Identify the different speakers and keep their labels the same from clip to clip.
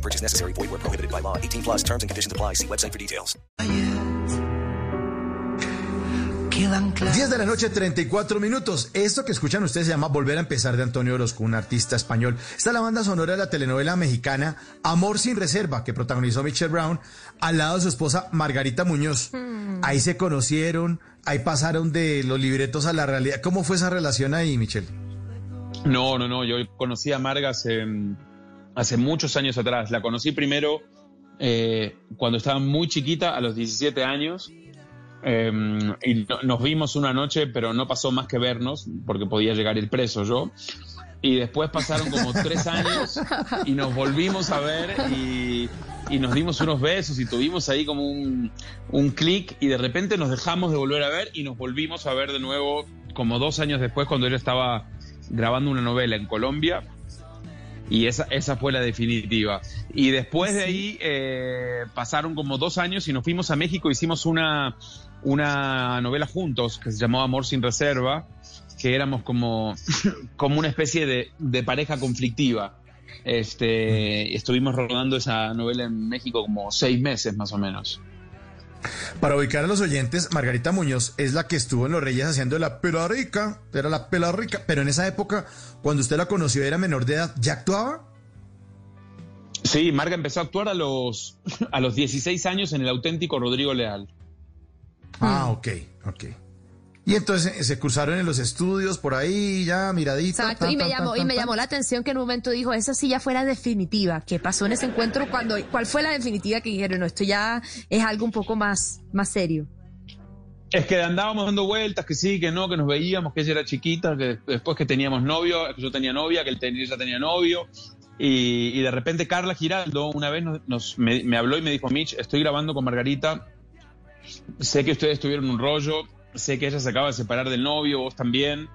Speaker 1: No purchase necessary. Void where prohibited by law. 18 plus terms and conditions apply. See website for details.
Speaker 2: 10 de la noche, 34 minutos. Esto que escuchan ustedes se llama Volver a empezar de Antonio Orozco, un artista español. Esta es la banda sonora de la telenovela mexicana Amor sin reserva, que protagonizó Michelle Brown, al lado de su esposa Margarita Muñoz. Ahí se conocieron, ahí pasaron de los libretos a la realidad. ¿Cómo fue esa relación ahí, Michelle?
Speaker 3: No, no, no. Yo conocí a Marga hace, hace muchos años atrás. La conocí primero eh, cuando estaba muy chiquita, a los 17 años. Eh, y no- nos vimos una noche, pero no pasó más que vernos, porque podía llegar el preso yo. Y después pasaron como tres años y nos volvimos a ver y, y nos dimos unos besos y tuvimos ahí como un, un clic y de repente nos dejamos de volver a ver y nos volvimos a ver de nuevo como dos años después cuando ella estaba grabando una novela en Colombia y esa, esa fue la definitiva. Y después de ahí eh, pasaron como dos años y nos fuimos a México, hicimos una, una novela juntos que se llamó Amor sin Reserva, que éramos como, como una especie de, de pareja conflictiva. Este, estuvimos rodando esa novela en México como seis meses más o menos.
Speaker 2: Para ubicar a los oyentes, Margarita Muñoz es la que estuvo en Los Reyes haciendo la pela rica, era la pela rica, pero en esa época, cuando usted la conoció, era menor de edad, ¿ya actuaba?
Speaker 3: Sí, Marga empezó a actuar a los, a los 16 años en el auténtico Rodrigo Leal.
Speaker 2: Ah, ok, ok. Y entonces eh, se cruzaron en los estudios por ahí, ya miradita.
Speaker 4: Exacto, y me llamó, y me llamó la atención que en un momento dijo, esa sí ya fuera definitiva. ¿Qué pasó en ese encuentro? cuando ¿Cuál fue la definitiva que dijeron? No, esto ya es algo un poco más, más serio.
Speaker 3: Es que andábamos dando vueltas, que sí, que no, que nos veíamos, que ella era chiquita, que después que teníamos novio, que yo tenía novia, que él ella tenía novio. Y, y de repente Carla Giraldo una vez nos, nos- me, me habló y me dijo, Mitch, estoy grabando con Margarita, sé que ustedes tuvieron un rollo, sé que ella se acaba de separar del novio, vos también.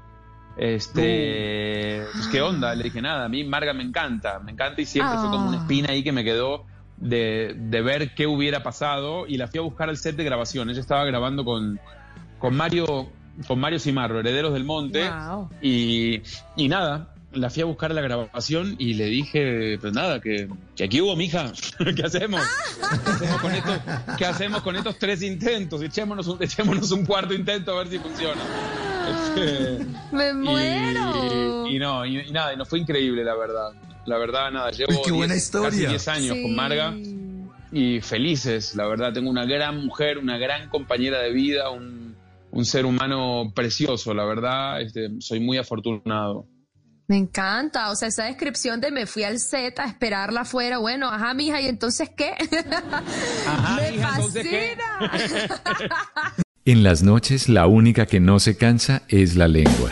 Speaker 3: Este, pues, ¿qué onda? Le dije, nada, a mí Marga me encanta, me encanta y siempre fue como una
Speaker 4: Ah.
Speaker 3: espina ahí que me quedó de, de ver qué hubiera pasado y la fui a buscar al set de grabación. Ella estaba grabando con, con Mario con Mario Cimarro, Herederos del Monte,
Speaker 4: Wow.
Speaker 3: y, y nada, la fui a buscar la grabación y le dije, pues nada, que, que aquí hubo, mija, ¿qué hacemos? ¿Qué hacemos con estos, qué hacemos con estos tres intentos? Echémonos un, echémonos un cuarto intento a ver si funciona. Este,
Speaker 4: ¡Me
Speaker 3: y-
Speaker 4: muero!
Speaker 3: Y, no, y, y nada, y nos fue increíble, la verdad. La verdad, nada, llevo
Speaker 2: qué buena
Speaker 3: 10
Speaker 2: historia.
Speaker 3: casi 10 años
Speaker 4: Sí.
Speaker 3: con Marga y felices, la verdad. Tengo una gran mujer, una gran compañera de vida, un, un ser humano precioso, la verdad. Este, soy muy afortunado.
Speaker 4: Me encanta, o sea, esa descripción de me fui al set a esperarla afuera, bueno, ajá, mija, ¿y entonces qué?
Speaker 3: Ajá,
Speaker 4: ¡Me
Speaker 3: hija, entonces, ¿qué?
Speaker 4: fascina!
Speaker 5: En las noches la única que no se cansa es la lengua.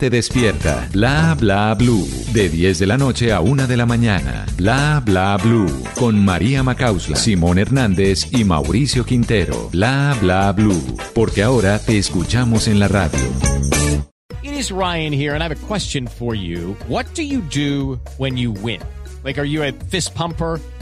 Speaker 5: despierta. Bla Bla Blue, de 10 de la noche a 1 de la mañana. Bla Bla Blue, con María Macausla, Simón Hernández y Mauricio Quintero. Bla Bla Blue, porque ahora te escuchamos en la radio.
Speaker 6: It is Ryan here, and I have a question for you. What do you do when you win? Like, are you a fist pumper?